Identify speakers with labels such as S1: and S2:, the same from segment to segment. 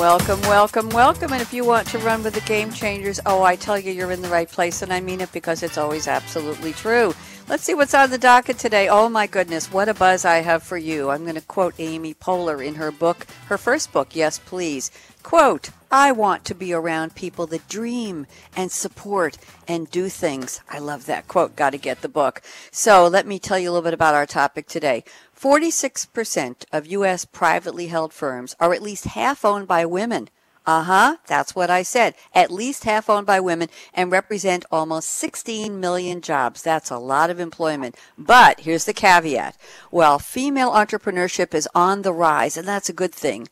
S1: Welcome, welcome, welcome. And if you want to run with the game changers, oh, I tell you, you're in the right place. And I mean it because it's always absolutely true. Let's see what's on the docket today. Oh, my goodness, what a buzz I have for you. I'm going to quote Amy Poehler in her book, her first book, Yes, Please. Quote, I want to be around people that dream and support and do things. I love that quote. Got to get the book. So let me tell you a little bit about our topic today. 46% of U.S. privately held firms are at least half owned by women. Uh huh, that's what I said. At least half owned by women and represent almost 16 million jobs. That's a lot of employment. But here's the caveat. Well, female entrepreneurship is on the rise, and that's a good thing.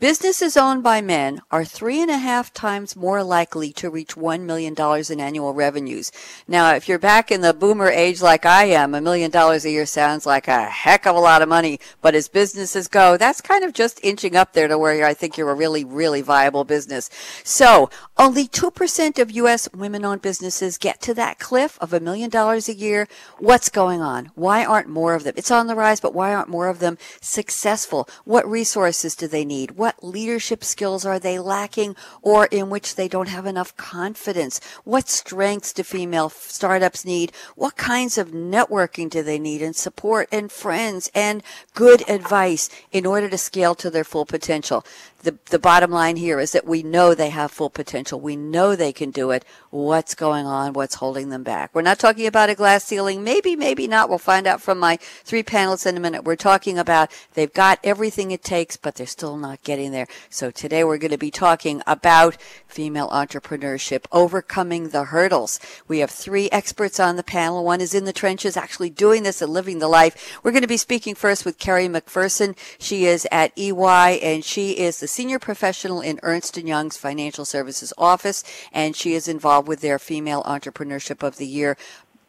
S1: Businesses owned by men are three and a half times more likely to reach $1 million in annual revenues. Now, if you're back in the boomer age like I am, a million dollars a year sounds like a heck of a lot of money. But as businesses go, that's kind of just inching up there to where I think you're a really, really viable business. So, only 2% of U.S. women owned businesses get to that cliff of a million dollars a year. What's going on? Why aren't more of them? It's on the rise, but why aren't more of them successful? What resources do they need? What leadership skills are they lacking or in which they don't have enough confidence? What strengths do female startups need? What kinds of networking do they need and support and friends and good advice in order to scale to their full potential? The, the bottom line here is that we know they have full potential. We know they can do it. What's going on? What's holding them back? We're not talking about a glass ceiling. Maybe, maybe not. We'll find out from my three panelists in a minute. We're talking about they've got everything it takes, but they're still not getting there. So today we're going to be talking about female entrepreneurship, overcoming the hurdles. We have three experts on the panel. One is in the trenches, actually doing this and living the life. We're going to be speaking first with Kerrie MacPherson. She is at EY and she is the senior professional in Ernst & Young's financial services office, and she is involved with their Female Entrepreneurship of the Year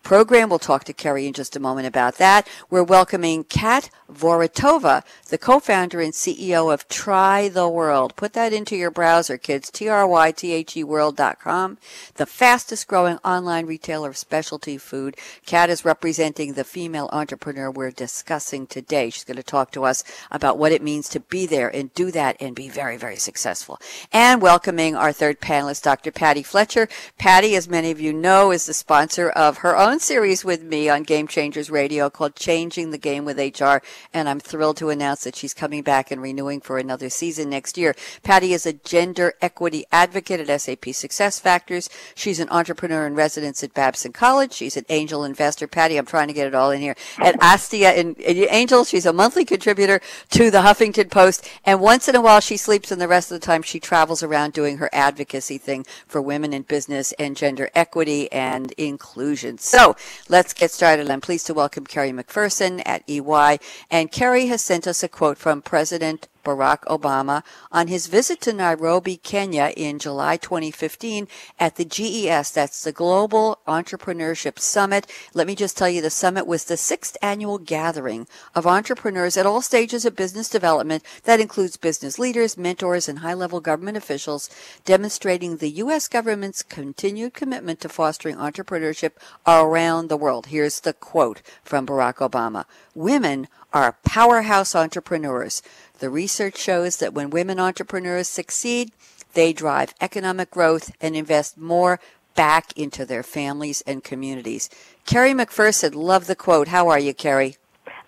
S1: program. We'll talk to Kerrie in just a moment about that. We're welcoming Kat Vorotova, the co-founder and CEO of Try the World. Put that into your browser, kids. T-R-Y-T-H-E world.com. The fastest growing online retailer of specialty food. Kat is representing the female entrepreneur we're discussing today. She's going to talk to us about what it means to be there and do that and be very, very successful. And welcoming our third panelist, Dr. Patti Fletcher. Patti, as many of you know, is the sponsor of her own series with me on Game Changers Radio called Changing the Game with HR, and I'm thrilled to announce that she's coming back and renewing for another season next year. Patti is a gender equity advocate at SAP SuccessFactors. She's an entrepreneur in residence at Babson College. She's an angel investor. Patti, I'm trying to get it all in here. At Astia in, in Angel, she's a monthly contributor to the Huffington Post, and once in a while she sleeps, and the rest of the time she travels around doing her advocacy thing for women in business and gender equity and inclusion. So so let's get started. I'm pleased to welcome Kerrie MacPherson at EY. And Kerrie has sent us a quote from President Barack Obama on his visit to Nairobi, Kenya in July 2015 at the GES. That's the Global Entrepreneurship Summit. Let me just tell you, the summit was the sixth annual gathering of entrepreneurs at all stages of business development that includes business leaders, mentors, and high level government officials, demonstrating the U.S. government's continued commitment to fostering entrepreneurship around the world. Here's the quote from Barack Obama. Women are powerhouse entrepreneurs. The research shows that when women entrepreneurs succeed, they drive economic growth and invest more back into their families and communities. Kerrie MacPherson, love the quote. How are you, Kerrie?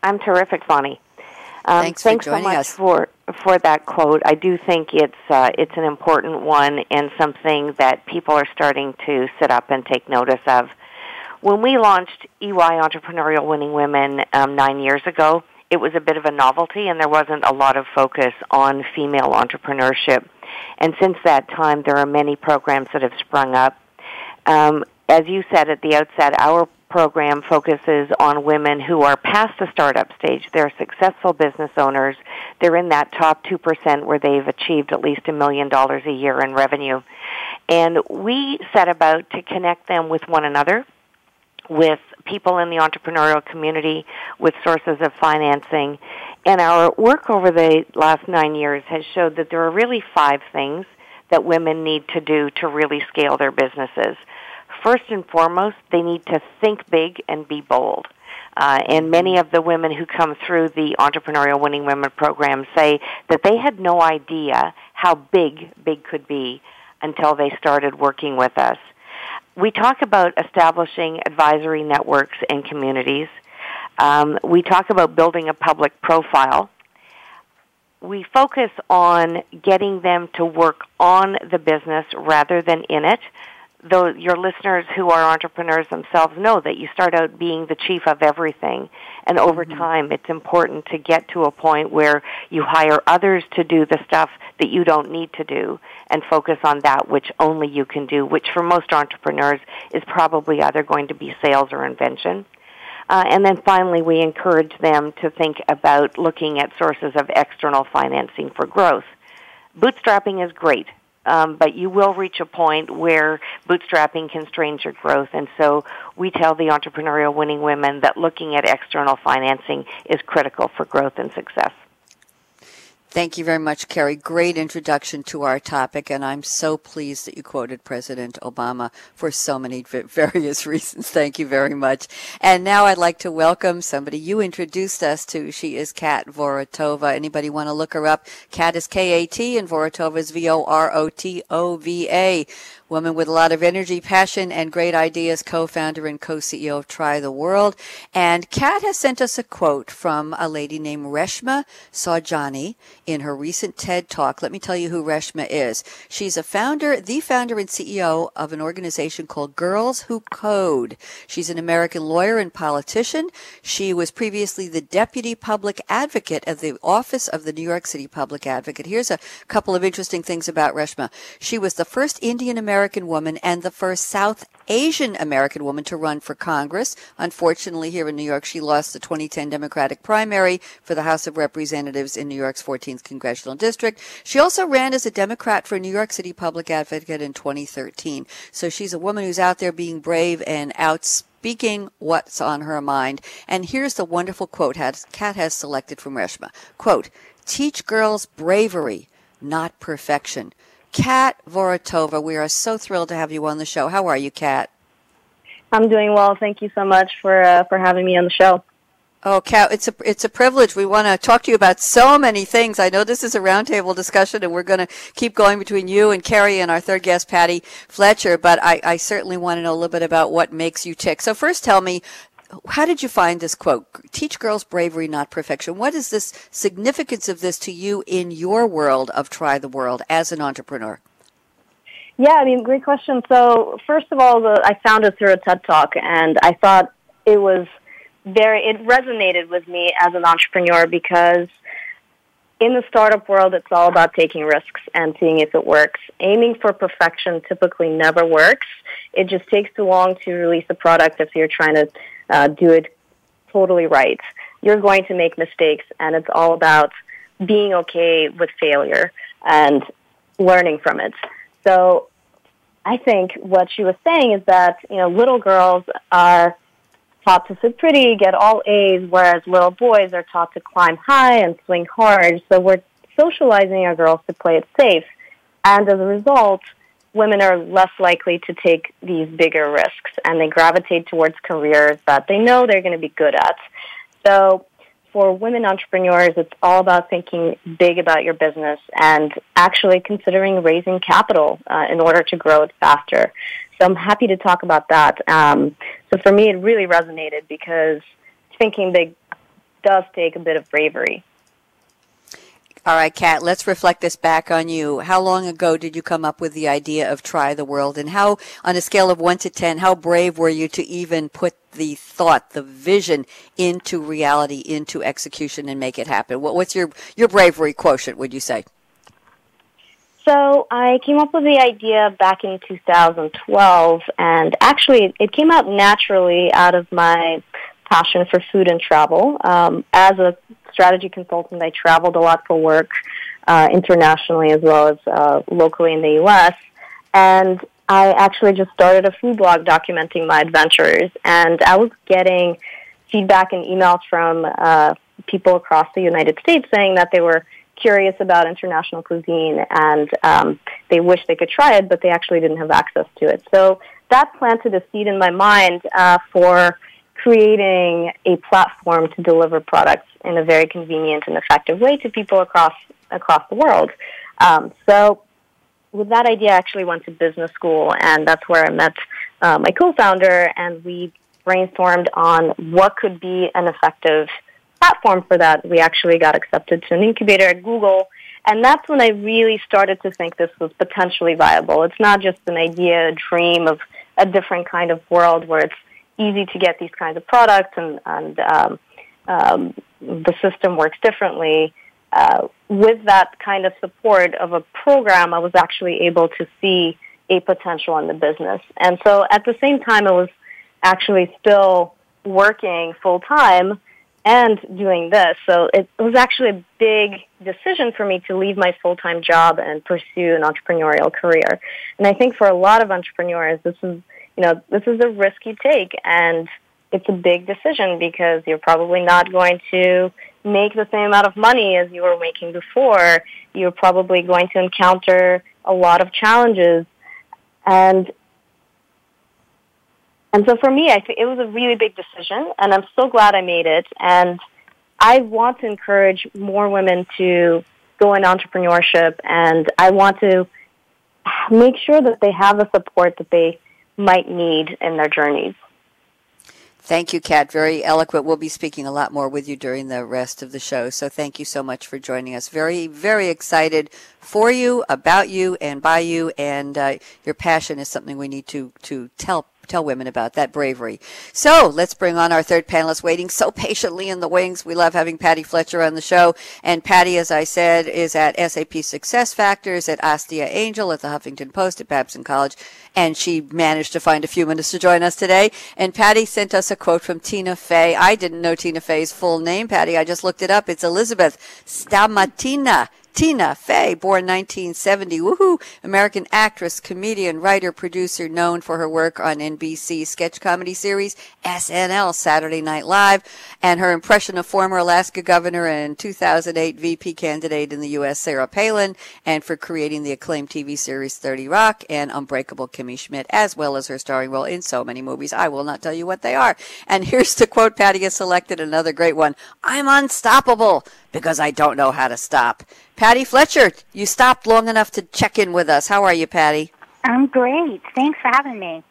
S2: I'm terrific, Bonnie.
S1: Um, thanks,
S2: thanks
S1: so
S2: much
S1: us.
S2: for for that quote. I do think it's uh, it's an important one and something that people are starting to sit up and take notice of. When we launched EY Entrepreneurial Winning Women um, nine years ago, it was a bit of a novelty, and there wasn't a lot of focus on female entrepreneurship. And since that time, there are many programs that have sprung up. Um, as you said at the outset, our program focuses on women who are past the startup stage. They're successful business owners. They're in that top 2% where they've achieved at least a million dollars a year in revenue. And we set about to connect them with one another, with people in the entrepreneurial community, with sources of financing. And our work over the last nine years has showed that there are really five things that women need to do to really scale their businesses first and foremost, they need to think big and be bold. Uh, and many of the women who come through the Entrepreneurial Winning Women program say that they had no idea how big big could be until they started working with us. We talk about establishing advisory networks and communities. Um, we talk about building a public profile. We focus on getting them to work on the business rather than in it though your listeners who are entrepreneurs themselves know that you start out being the chief of everything and over mm-hmm. time it's important to get to a point where you hire others to do the stuff that you don't need to do and focus on that which only you can do which for most entrepreneurs is probably either going to be sales or invention uh, and then finally, we encourage them to think about looking at sources of external financing for growth. Bootstrapping is great um, but you will reach a point where bootstrapping constrains your growth. And so we tell the entrepreneurial winning women that looking at external financing is critical for growth and success.
S1: Thank you very much, Kerrie. Great introduction to our topic, and I'm so pleased that you quoted President Obama for so many various reasons. Thank you very much. And now I'd like to welcome somebody you introduced us to. She is Kat Vorotova. Anybody want to look her up? Kat is K-A-T, and Vorotova is V-O-R-O-T-O-V-A woman with a lot of energy, passion, and great ideas, co-founder and co-CEO of Try the World. And Kat has sent us a quote from a lady named Reshma Saujani in her recent TED Talk. Let me tell you who Reshma is. She's a founder, the founder and CEO of an organization called Girls Who Code. She's an American lawyer and politician. She was previously the deputy public advocate of the Office of the New York City Public Advocate. Here's a couple of interesting things about Reshma. She was the first Indian American woman and the first South Asian American woman to run for Congress. Unfortunately, here in New York, she lost the 2010 Democratic primary for the House of Representatives in New York's 14th Congressional District. She also ran as a Democrat for New York City Public Advocate in 2013. So she's a woman who's out there being brave and outspeaking what's on her mind. And here's the wonderful quote Kat has selected from Reshma. Quote, teach girls bravery, not perfection. Kat Vorotova. We are so thrilled to have you on the show. How are you, Kat?
S3: I'm doing well. Thank you so much for uh, for having me on the show.
S1: Oh, Kat, it's a it's a privilege. We want to talk to you about so many things. I know this is a roundtable discussion, and we're going to keep going between you and Kerrie and our third guest, Patti Fletcher. But I, I certainly want to know a little bit about what makes you tick. So first, tell me how did you find this quote? Teach girls bravery, not perfection. What is this significance of this to you in your world of try the world as an entrepreneur?
S3: Yeah, I mean, great question. So, first of all, the, I found it through a TED Talk, and I thought it was very, it resonated with me as an entrepreneur because in the startup world, it's all about taking risks and seeing if it works. Aiming for perfection typically never works. It just takes too long to release a product if you're trying to uh, do it totally right. You're going to make mistakes, and it's all about being okay with failure and learning from it. So I think what she was saying is that, you know, little girls are taught to sit pretty, get all A's, whereas little boys are taught to climb high and swing hard. So we're socializing our girls to play it safe. And as a result, women are less likely to take these bigger risks and they gravitate towards careers that they know they're going to be good at. So for women entrepreneurs, it's all about thinking big about your business and actually considering raising capital uh, in order to grow it faster. So I'm happy to talk about that. Um, so for me, it really resonated because thinking big does take a bit of bravery.
S1: All right, Kat, let's reflect this back on you. How long ago did you come up with the idea of Try the World? And how, on a scale of 1 to 10, how brave were you to even put the thought, the vision into reality, into execution, and make it happen? What, what's your, your bravery quotient, would you say?
S3: So I came up with the idea back in 2012, and actually it came out naturally out of my passion for food and travel. Um, as a strategy consultant, I traveled a lot for work uh, internationally as well as uh, locally in the U.S. And I actually just started a food blog documenting my adventures, and I was getting feedback and emails from uh, people across the United States saying that they were curious about international cuisine and um, they wish they could try it, but they actually didn't have access to it. So that planted a seed in my mind uh, for creating a platform to deliver products in a very convenient and effective way to people across across the world. Um, so, with that idea, I actually went to business school, and that's where I met uh, my co-founder, and we brainstormed on what could be an effective platform for that. We actually got accepted to an incubator at Google, and that's when I really started to think this was potentially viable. It's not just an idea, a dream of a different kind of world where it's easy to get these kinds of products and, and um, um, the system works differently. Uh, with that kind of support of a program, I was actually able to see a potential in the business. And so at the same time, I was actually still working full time and doing this. So it was actually a big decision for me to leave my full-time job and pursue an entrepreneurial career. And I think for a lot of entrepreneurs, this is you know, this is a risk you take and it's a big decision because you're probably not going to make the same amount of money as you were making before. You're probably going to encounter a lot of challenges and and so for me, I think it was a really big decision, and I'm so glad I made it. And I want to encourage more women to go in entrepreneurship, and I want to make sure that they have the support that they might need in their journeys.
S1: Thank you, Kat. Very eloquent. We'll be speaking a lot more with you during the rest of the show. So thank you so much for joining us. Very, very excited for you, about you, and by you. And uh, your passion is something we need to to tell tell women about that bravery. So let's bring on our third panelist waiting so patiently in the wings. We love having Patti Fletcher on the show. And Patti, as I said, is at SAP SuccessFactors, at Astia Angel, at the Huffington Post, at Babson College. And she managed to find a few minutes to join us today. And Patti sent us a quote from Tina Fey. I didn't know Tina Fey's full name, Patti. I just looked it up. It's Elizabeth Stamatina. Tina Fey, born 1970, woohoo, American actress, comedian, writer, producer, known for her work on NBC sketch comedy series SNL Saturday Night Live, and her impression of former Alaska governor and 2008 VP candidate in the U.S. Sarah Palin, and for creating the acclaimed TV series 30 Rock and Unbreakable Kimmy Schmidt, as well as her starring role in so many movies. I will not tell you what they are. And here's the quote Patti has selected, another great one. I'm unstoppable because I don't know how to stop. Patti Fletcher, you stopped long enough to check in with us. How are you, Patti?
S4: I'm great. Thanks for having me.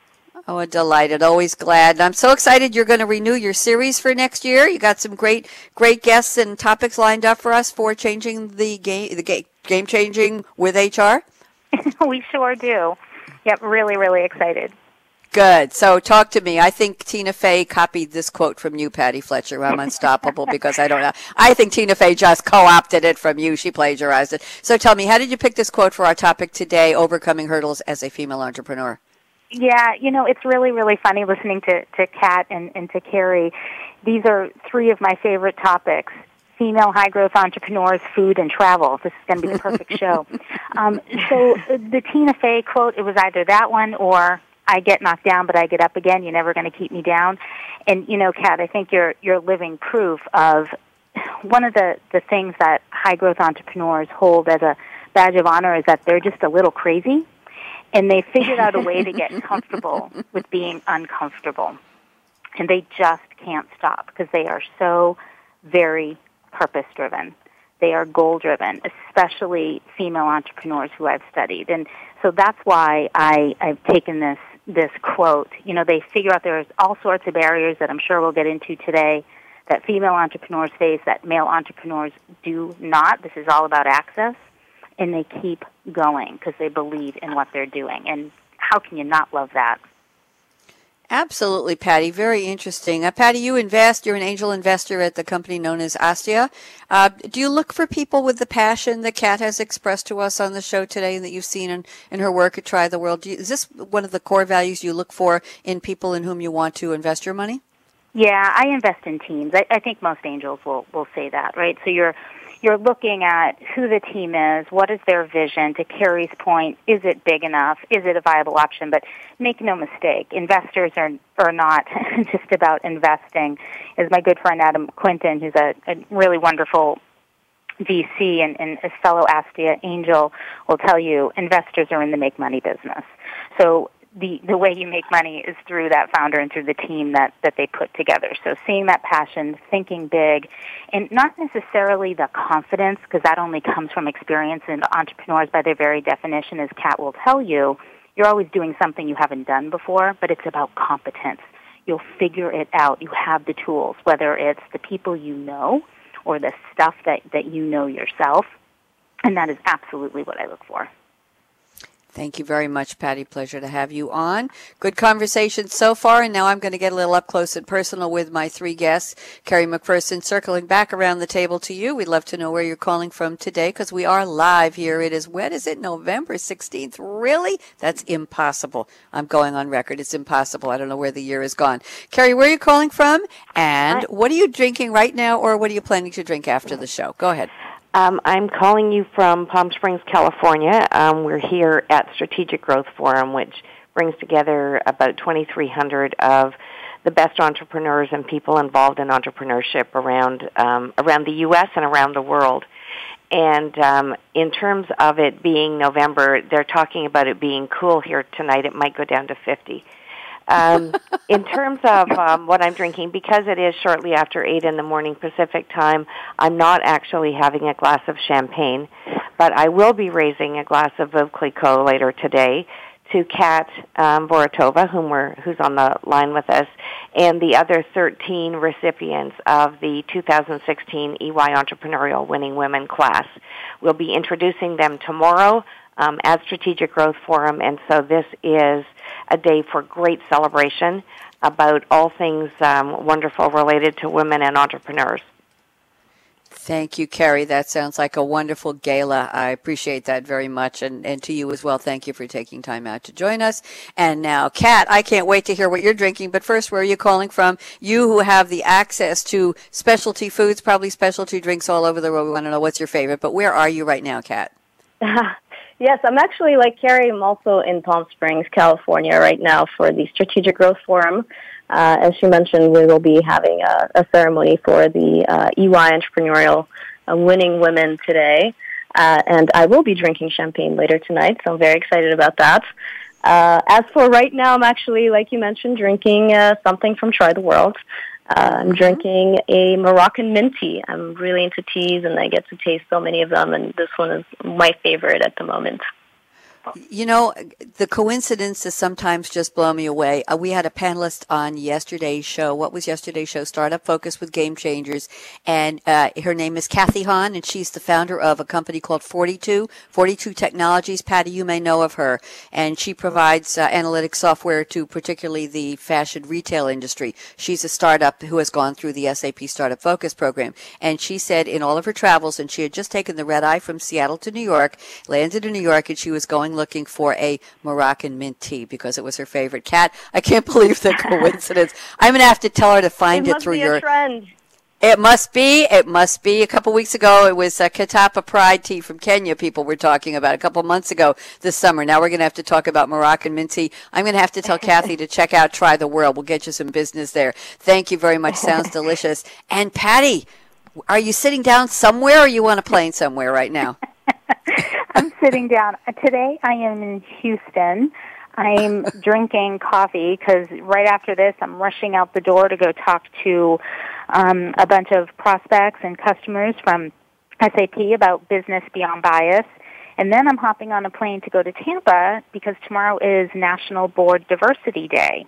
S1: Oh, delighted. Always glad. I'm so excited you're going to renew your series for next year. You got some great, great guests and topics lined up for us for changing the game, the game, game changing with HR.
S4: we sure do. Yep, really, really excited.
S1: Good. So talk to me. I think Tina Fey copied this quote from you, Patti Fletcher. I'm unstoppable because I don't know. I think Tina Fey just co-opted it from you. She plagiarized it. So tell me, how did you pick this quote for our topic today, overcoming hurdles as a female entrepreneur?
S4: Yeah, you know, it's really, really funny listening to, to Kat and, and to Kerrie. These are three of my favorite topics female high growth entrepreneurs, food, and travel. This is going to be the perfect show. Um, so the Tina Fey quote, it was either that one or I get knocked down, but I get up again. You're never going to keep me down. And you know, Kat, I think you're you're living proof of one of the the things that high growth entrepreneurs hold as a badge of honor is that they're just a little crazy, and they figured out a way to get comfortable with being uncomfortable, and they just can't stop because they are so very purpose driven. They are goal driven, especially female entrepreneurs who I've studied. And so that's why I, I've taken this this quote. You know, they figure out there's all sorts of barriers that I'm sure we'll get into today that female entrepreneurs face that male entrepreneurs do not. This is all about access, and they keep going because they believe in what they're doing. And how can you not love that?
S1: Absolutely, Patti. Very interesting. Uh, Patti, you invest. You're an angel investor at the company known as Astia. Uh, do you look for people with the passion that Kat has expressed to us on the show today and that you've seen in, in her work at Try the World? You, is this one of the core values you look for in people in whom you want to invest your money?
S4: Yeah, I invest in teams. I, I think most angels will, will say that, right? So you're you're looking at who the team is, what is their vision. To Kerrie's point, is it big enough? Is it a viable option? But make no mistake, investors are are not just about investing. As my good friend Adam Clinton, who's a, a really wonderful VC and, and a fellow Astia angel, will tell you, investors are in the make money business. So the the way you make money is through that founder and through the team that that they put together. So seeing that passion, thinking big, and not necessarily the confidence because that only comes from experience. And entrepreneurs, by their very definition, as Kat will tell you, you're always doing something you haven't done before, but it's about competence. You'll figure it out. You have the tools, whether it's the people you know or the stuff that that you know yourself, and that is absolutely what I look for.
S1: Thank you very much, Patti. Pleasure to have you on. Good conversation so far, and now I'm going to get a little up close and personal with my three guests. Kerrie MacPherson, circling back around the table to you. We'd love to know where you're calling from today because we are live here. It is, when is it? November 16th. Really? That's impossible. I'm going on record. It's impossible. I don't know where the year has gone. Kerrie, where are you calling from? And what are you drinking right now, or what are you planning to drink after the show? Go ahead.
S2: Um, I'm calling you from Palm Springs, California. Um, we're here at Strategic Growth Forum, which brings together about 2,300 of the best entrepreneurs and people involved in entrepreneurship around um, around the U.S. and around the world. And um, in terms of it being November, they're talking about it being cool here tonight. It might go down to 50. Um, in terms of um, what I'm drinking, because it is shortly after 8 in the morning Pacific time, I'm not actually having a glass of champagne, but I will be raising a glass of Veuve Clicquot later today to Kat um, Vorotova, whom we're, who's on the line with us, and the other 13 recipients of the 2016 EY Entrepreneurial Winning Women class. We'll be introducing them tomorrow um, at Strategic Growth Forum, and so this is a day for great celebration about all things um, wonderful related to women and entrepreneurs.
S1: Thank you, Kerrie. That sounds like a wonderful gala. I appreciate that very much. And, and to you as well, thank you for taking time out to join us. And now, Kat, I can't wait to hear what you're drinking. But first, where are you calling from? You who have the access to specialty foods, probably specialty drinks all over the world. We want to know what's your favorite. But where are you right now, Kat?
S3: Yes, I'm actually like Kerrie. I'm also in Palm Springs, California, right now for the Strategic Growth Forum. Uh, as she mentioned, we will be having a, a ceremony for the uh, EY Entrepreneurial uh, Winning Women today, uh, and I will be drinking champagne later tonight. So I'm very excited about that. Uh, as for right now, I'm actually, like you mentioned, drinking uh, something from Try the World. Uh, I'm drinking a Moroccan mint tea. I'm really into teas, and I get to taste so many of them, and this one is my favorite at the moment.
S1: You know, the coincidences sometimes just blow me away. Uh, we had a panelist on yesterday's show. What was yesterday's show? Startup Focus with Game Changers. And uh, her name is Kathy Hahn, and she's the founder of a company called 42, 42 Technologies. Patti, you may know of her. And she provides uh, analytic software to particularly the fashion retail industry. She's a startup who has gone through the SAP Startup Focus program. And she said in all of her travels, and she had just taken the red eye from Seattle to New York, landed in New York, and she was going looking for a Moroccan mint tea because it was her favorite cat. I can't believe the coincidence. I'm going to have to tell her to find
S3: it,
S1: it through
S3: your.
S1: Trend. It must be. It must be. A couple weeks ago, it was uh, a Ketepa Pride tea from Kenya. People were talking about a couple months ago this summer. Now we're going to have to talk about Moroccan mint tea. I'm going to have to tell Kathy to check out Try the World. We'll get you some business there. Thank you very much. Sounds delicious. And Patti, are you sitting down somewhere, or you on a plane somewhere right now?
S4: I'm sitting down. Today I am in Houston. I'm drinking coffee because right after this I'm rushing out the door to go talk to um, a bunch of prospects and customers from SAP about business beyond bias. And then I'm hopping on a plane to go to Tampa because tomorrow is National Board Diversity Day.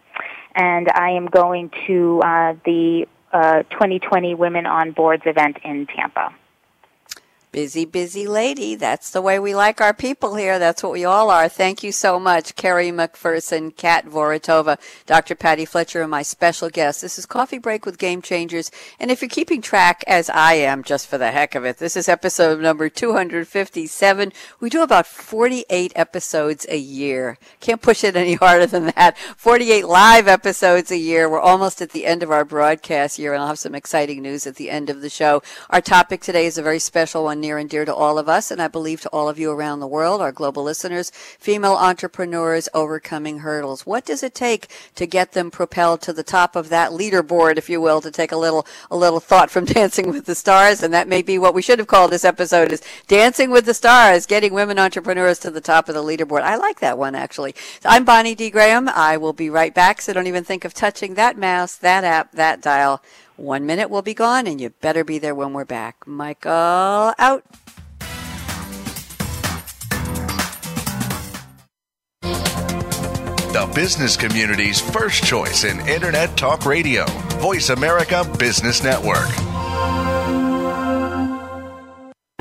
S4: And I am going to uh, the uh, 2020 Women on Boards event in Tampa.
S1: Busy, busy lady. That's the way we like our people here. That's what we all are. Thank you so much, Kerrie MacPherson, Kat Vorotova, Dr. Patti Fletcher, and my special guest. This is Coffee Break with Game Changers. And if you're keeping track, as I am, just for the heck of it, this is episode number 257. We do about 48 episodes a year. Can't push it any harder than that. 48 live episodes a year. We're almost at the end of our broadcast year, and I'll have some exciting news at the end of the show. Our topic today is a very special one near and dear to all of us, and I believe to all of you around the world, our global listeners, female entrepreneurs overcoming hurdles. What does it take to get them propelled to the top of that leaderboard, if you will, to take a little a little thought from Dancing with the Stars, and that may be what we should have called this episode is Dancing with the Stars, getting women entrepreneurs to the top of the leaderboard. I like that one actually. I'm Bonnie D. Graham. I will be right back, so don't even think of touching that mouse, that app, that dial. One minute will be gone, and you better be there when we're back. Michael, out.
S5: The business community's first choice in Internet Talk Radio, Voice America Business Network.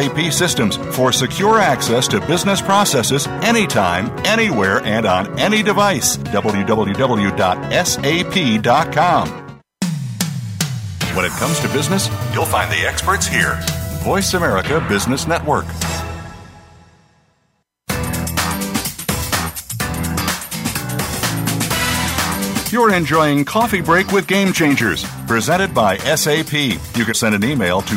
S6: SAP systems for secure access to business processes anytime, anywhere, and on any device. www.sap.com. When it comes to business, you'll find the experts here. Voice America Business Network. You're enjoying Coffee Break with Game Changers, presented by SAP. You can send an email to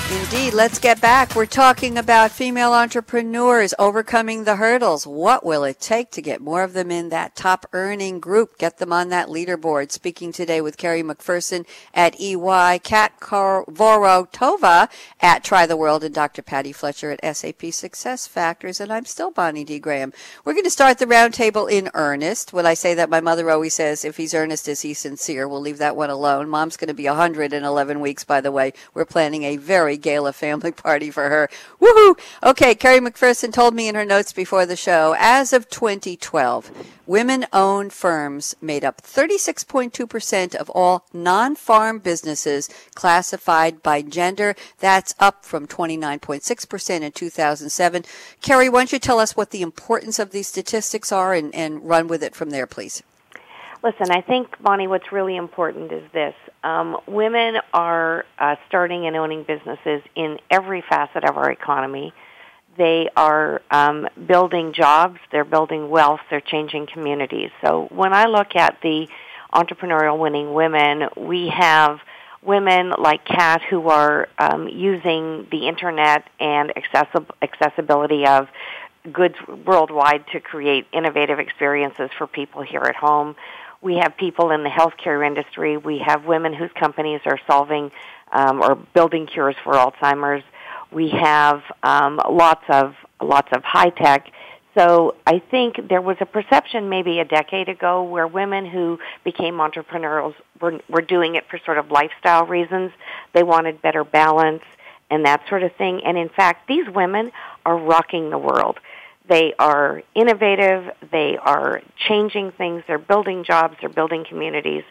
S1: Indeed, let's get back. We're talking about female entrepreneurs overcoming the hurdles. What will it take to get more of them in that top earning group? Get them on that leaderboard. Speaking today with Kerrie MacPherson at EY, Kat Vorotova at Try the World, and Dr. Patti Fletcher at SAP SuccessFactors. And I'm still Bonnie D. Graham. We're going to start the roundtable in earnest. When I say that, my mother always says, if he's earnest, is he sincere? We'll leave that one alone. Mom's going to be 111 weeks, by the way. We're planning a very gala family party for her. Woohoo! Okay, Kerrie MacPherson told me in her notes before the show, as of 2012, women owned firms made up 36.2% of all non farm businesses classified by gender. That's up from 29.6% in 2007. Kerrie, why don't you tell us what the importance of these statistics are and, and run with it from there, please?
S2: Listen, I think, Bonnie, what's really important is this. Um, women are uh, starting and owning businesses in every facet of our economy. They are um, building jobs, they're building wealth, they're changing communities. So when I look at the entrepreneurial winning women, we have women like Kat who are um, using the internet and accessibility of goods worldwide to create innovative experiences for people here at home. We have people in the healthcare industry. We have women whose companies are solving um, or building cures for Alzheimer's. We have um, lots of lots of high tech. So I think there was a perception maybe a decade ago where women who became entrepreneurs were, were doing it for sort of lifestyle reasons. They wanted better balance and that sort of thing. And in fact, these women are rocking the world. They are innovative. They are changing things. They're building jobs. They're building communities.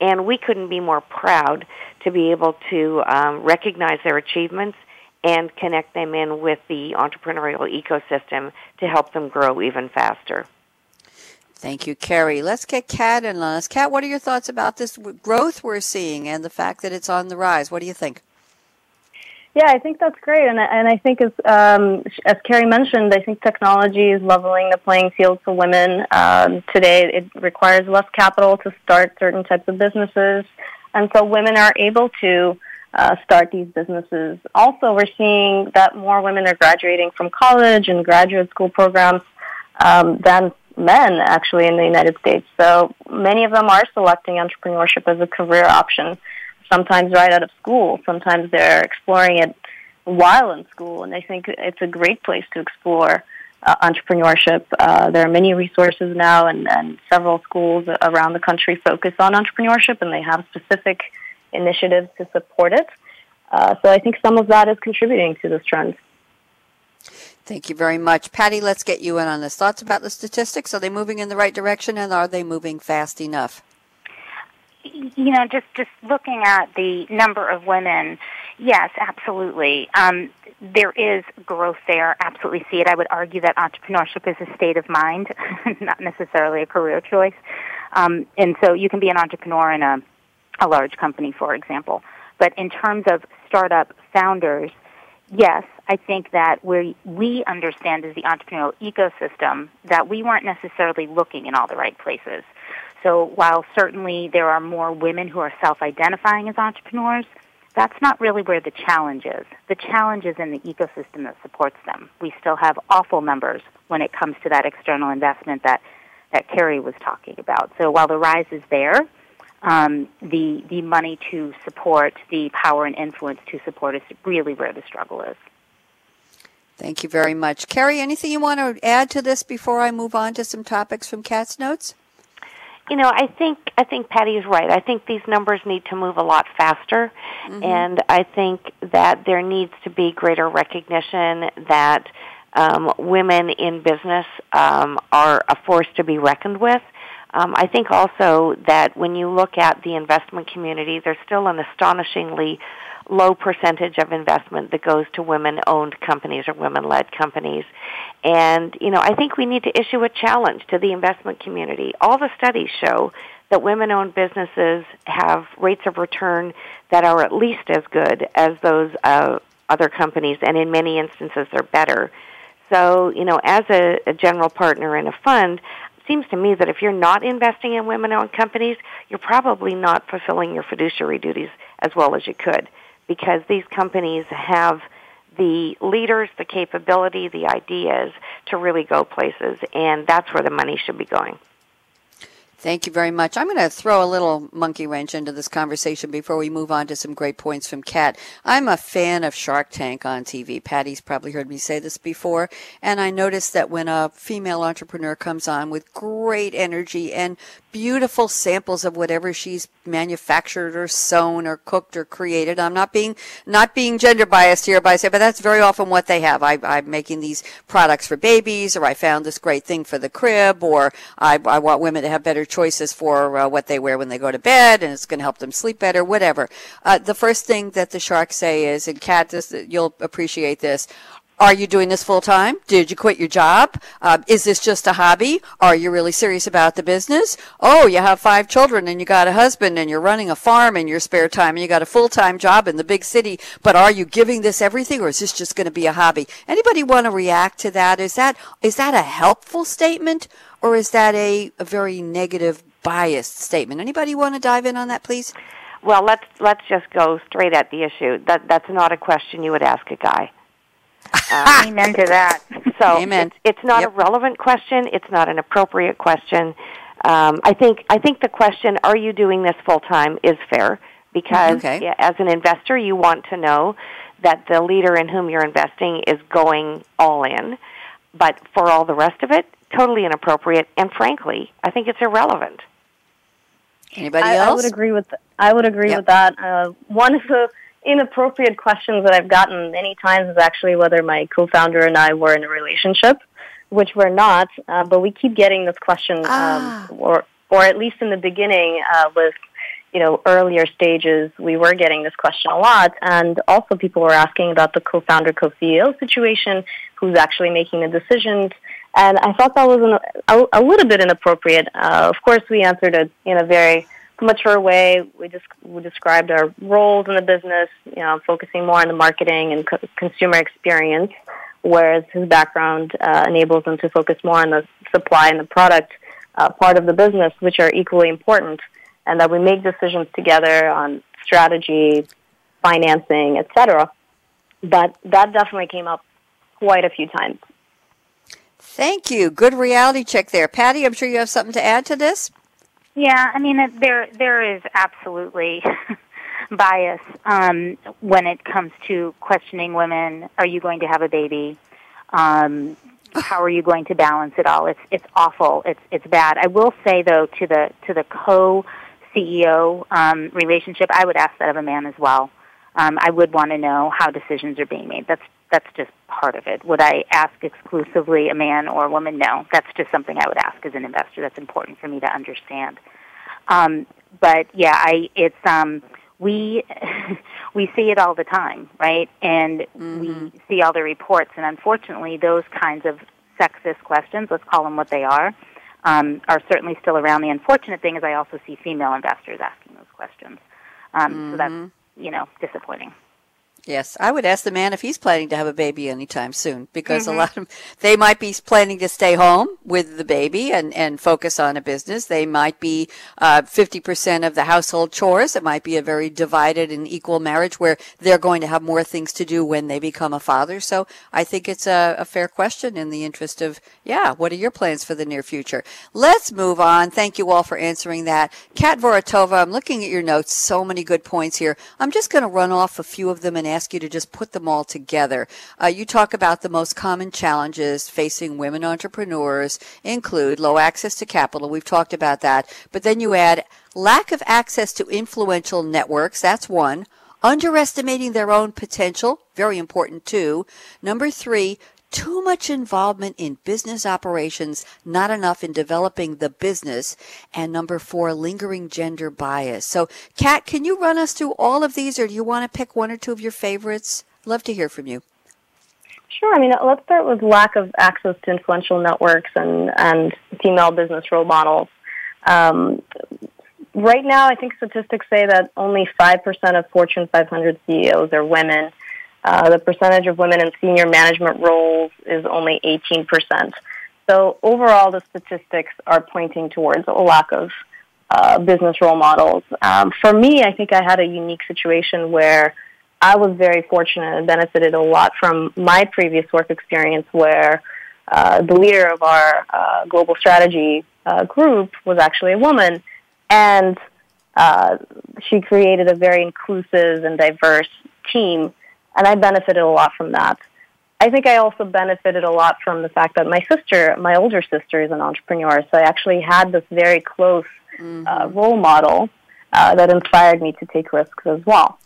S2: And we couldn't be more proud to be able to um, recognize their achievements and connect them in with the entrepreneurial ecosystem to help them grow even faster.
S1: Thank you, Kerrie. Let's get Kat in on us. Kat, what are your thoughts about this growth we're seeing and the fact that it's on the rise? What do you think?
S3: Yeah, I think that's great, and and I think as um, as Kerrie mentioned, I think technology is leveling the playing field for women. Um, today, it requires less capital to start certain types of businesses, and so women are able to uh, start these businesses. Also, we're seeing that more women are graduating from college and graduate school programs um, than men actually in the United States. So many of them are selecting entrepreneurship as a career option sometimes right out of school. Sometimes they're exploring it while in school, and I think it's a great place to explore uh, entrepreneurship. Uh, there are many resources now, and, and several schools around the country focus on entrepreneurship, and they have specific initiatives to support it. Uh, so I think some of that is contributing to this trend.
S1: Thank you very much. Patti, let's get you in on this. Thoughts about the statistics? Are they moving in the right direction and are they moving fast enough?
S4: You know, just just looking at the number of women, yes, absolutely. Um, there is growth there. Absolutely see it. I would argue that entrepreneurship is a state of mind, not necessarily a career choice. Um, and so you can be an entrepreneur in a a large company, for example. But in terms of startup founders, yes, I think that we we understand as the entrepreneurial ecosystem that we weren't necessarily looking in all the right places. So while certainly there are more women who are self-identifying as entrepreneurs, that's not really where the challenge is. The challenge is in the ecosystem that supports them. We still have awful numbers when it comes to that external investment that, that Kerrie was talking about. So while the rise is there, um, the, the money to support, the power and influence to support is really where the struggle is.
S1: Thank you very much. Carrie, anything you want to add to this before I move on to some topics from Kat's Notes?
S2: You know, I think I think Patti is right. I think these numbers need to move a lot faster, mm-hmm. and I think that there needs to be greater recognition that um, women in business um, are a force to be reckoned with. Um, I think also that when you look at the investment community, there's still an astonishingly low percentage of investment that goes to women-owned companies or women-led companies. And, you know, I think we need to issue a challenge to the investment community. All the studies show that women-owned businesses have rates of return that are at least as good as those uh, other companies, and in many instances they're better. So, you know, as a, a general partner in a fund, seems to me that if you're not investing in women-owned companies, you're probably not fulfilling your fiduciary duties as well as you could because these companies have the leaders, the capability, the ideas to really go places, and that's where the money should be going.
S1: Thank you very much. I'm going to throw a little monkey wrench into this conversation before we move on to some great points from Kat. I'm a fan of Shark Tank on TV. Patti's probably heard me say this before. And I noticed that when a female entrepreneur comes on with great energy and beautiful samples of whatever she's manufactured or sewn or cooked or created. I'm not being not being gender biased here, by I say, but that's very often what they have. I, am making these products for babies, or I found this great thing for the crib, or I, I want women to have better choices for uh, what they wear when they go to bed, and it's going to help them sleep better, whatever. Uh, the first thing that the sharks say is, and Kat, this, you'll appreciate this. Are you doing this full time? Did you quit your job? Uh, is this just a hobby? Are you really serious about the business? Oh, you have five children and you got a husband and you're running a farm in your spare time and you got a full time job in the big city. But are you giving this everything or is this just going to be a hobby? Anybody want to react to that? Is that is that a helpful statement or is that a, a very negative, biased statement? Anybody want to dive in on that, please?
S2: Well, let's let's just go straight at the issue. That that's not a question you would ask a guy.
S4: Um, Amen to that.
S2: So
S1: Amen.
S2: It's, it's not
S1: yep.
S2: a relevant question. It's not an appropriate question. Um, I think I think the question, "Are you doing this full time?" is fair because
S1: okay.
S2: as an investor, you want to know that the leader in whom you're investing is going all in. But for all the rest of it, totally inappropriate, and frankly, I think it's irrelevant.
S1: Anybody
S3: I,
S1: else?
S3: I would agree with I would agree
S1: yep.
S3: with that. Uh, one of the inappropriate questions that I've gotten many times is actually whether my co-founder and I were in a relationship, which we're not. Uh, but we keep getting this question,
S1: ah.
S3: um, or or at least in the beginning uh, with you know earlier stages, we were getting this question a lot, and also people were asking about the co-founder co-CEO situation, who's actually making the decisions. And I thought that was an, a, a little bit inappropriate. Uh, of course, we answered it in a very mature way. We just we described our roles in the business, you know, focusing more on the marketing and co- consumer experience, whereas his background uh, enables him to focus more on the supply and the product uh, part of the business, which are equally important, and that we make decisions together on strategy, financing, etc. But that definitely came up quite a few times.
S1: Thank you. Good reality check there. Patti, I'm sure you have something to add to this.
S4: Yeah, I mean, it, there there is absolutely bias um, when it comes to questioning women. Are you going to have a baby? Um, how are you going to balance it all? It's it's awful. It's it's bad. I will say though to the to the co CEO um, relationship, I would ask that of a man as well. Um, I would want to know how decisions are being made. That's that's just part of it. Would I ask exclusively a man or a woman? No, that's just something I would ask as an investor. That's important for me to understand. Um, but yeah, I it's um, we we see it all the time, right? And mm-hmm. we see all the reports, and unfortunately, those kinds of sexist questions, let's call them what they are, um, are certainly still around. The unfortunate thing is, I also see female investors asking those questions. Um, mm-hmm. So that's mm-hmm. you know disappointing.
S1: Yes, I would ask the man if he's planning to have a baby anytime soon because mm-hmm. a lot of they might be planning to stay home with the baby and, and focus on a business. They might be uh, 50% of the household chores. It might be a very divided and equal marriage where they're going to have more things to do when they become a father. So I think it's a, a fair question in the interest of, yeah, what are your plans for the near future? Let's move on. Thank you all for answering that. Kat Vorotova, I'm looking at your notes. So many good points here. I'm just going to run off a few of them and ask you to just put them all together. Uh, you talk about the most common challenges facing women entrepreneurs include low access to capital. We've talked about that. But then you add lack of access to influential networks. That's one. Underestimating their own potential. Very important too. Number three, too much involvement in business operations, not enough in developing the business. And number four, lingering gender bias. So, Kat, can you run us through all of these, or do you want to pick one or two of your favorites? Love to hear from you.
S3: Sure. I mean, let's start with lack of access to influential networks and, and female business role models. Um, right now, I think statistics say that only 5% of Fortune 500 CEOs are women. Uh, the percentage of women in senior management roles is only 18%. So overall, the statistics are pointing towards a lack of uh, business role models. Um, for me, I think I had a unique situation where I was very fortunate and benefited a lot from my previous work experience where uh, the leader of our uh, global strategy uh, group was actually a woman. And uh, she created a very inclusive and diverse team and I benefited a lot from that. I think I also benefited a lot from the fact that my sister, my older sister, is an entrepreneur, so I actually had this very close mm-hmm. uh, role model uh, that inspired me to take risks as well.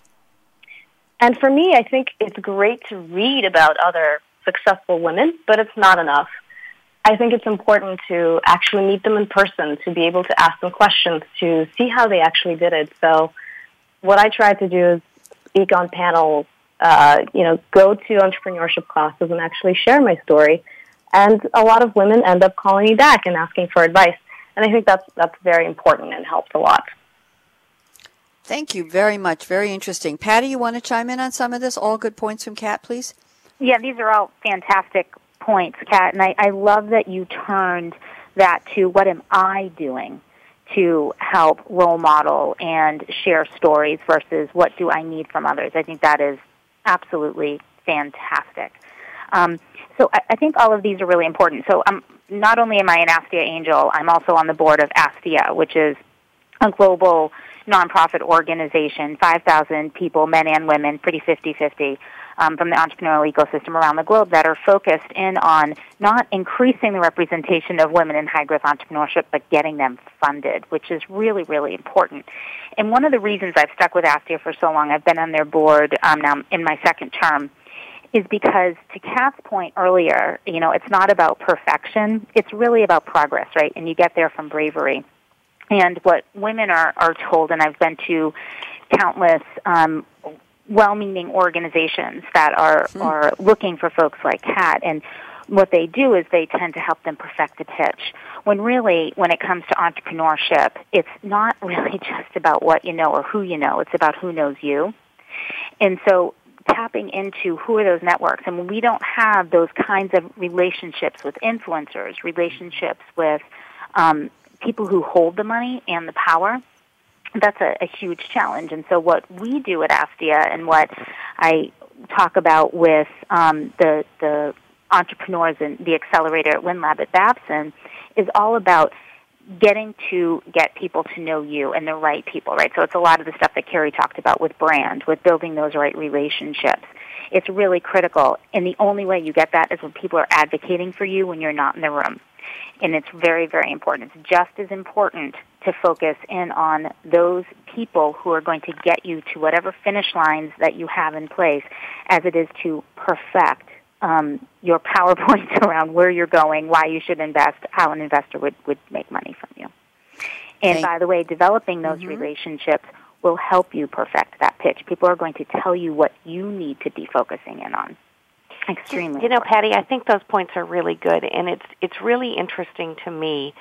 S3: And for me, I think it's great to read about other successful women, but it's not enough. I think it's important to actually meet them in person, to be able to ask them questions, to see how they actually did it. So what I try to do is speak on panels, uh, you know, go to entrepreneurship classes and actually share my story. And a lot of women end up calling me back and asking for advice. And I think that's, that's very important and helps a lot.
S1: Thank you very much. Very interesting. Patti, you want to chime in on some of this? All good points from Kat, please?
S4: Yeah, these are all fantastic points, Kat. And I, I love that you turned that to what am I doing to help role model and share stories versus what do I need from others. I think that is absolutely fantastic. Um, so I, I, think all of these are really important. So um, not only am I an Astia Angel, I'm also on the board of Astia, which is a global nonprofit organization, 5,000 people, men and women, pretty 50-50, um, from the entrepreneurial ecosystem around the globe that are focused in on not increasing the representation of women in high growth entrepreneurship, but getting them funded, which is really, really important. And one of the reasons I've stuck with Astia for so long, I've been on their board um, now in my second term, is because to Kat's point earlier, you know, it's not about perfection. It's really about progress, right? And you get there from bravery. And what women are, are told, and I've been to countless um, well-meaning organizations that are mm. are looking for folks like Kat and what they do is they tend to help them perfect a pitch when really, when it comes to entrepreneurship, it's not really just about what you know or who you know. It's about who knows you. And so tapping into who are those networks. And when we don't have those kinds of relationships with influencers, relationships with um, people who hold the money and the power, that's a, a huge challenge. And so what we do at Astia and what I talk about with um, the, the entrepreneurs and the accelerator at WinLab at Babson is all about getting to get people to know you and the right people, right? So it's a lot of the stuff that Kerrie talked about with brand, with building those right relationships. It's really critical. And the only way you get that is when people are advocating for you when you're not in the room. And it's very, very important. It's just as important to focus in on those people who are going to get you to whatever finish lines that you have in place as it is to perfect um, your PowerPoints around where you're going, why you should invest, how an investor would, would make money from you. And by the way, developing those mm-hmm. relationships will help you perfect that pitch. People are going to tell you what you need to be focusing in on. Extremely.
S2: You know, Patti, I think those points are really good, and it's it's really interesting to me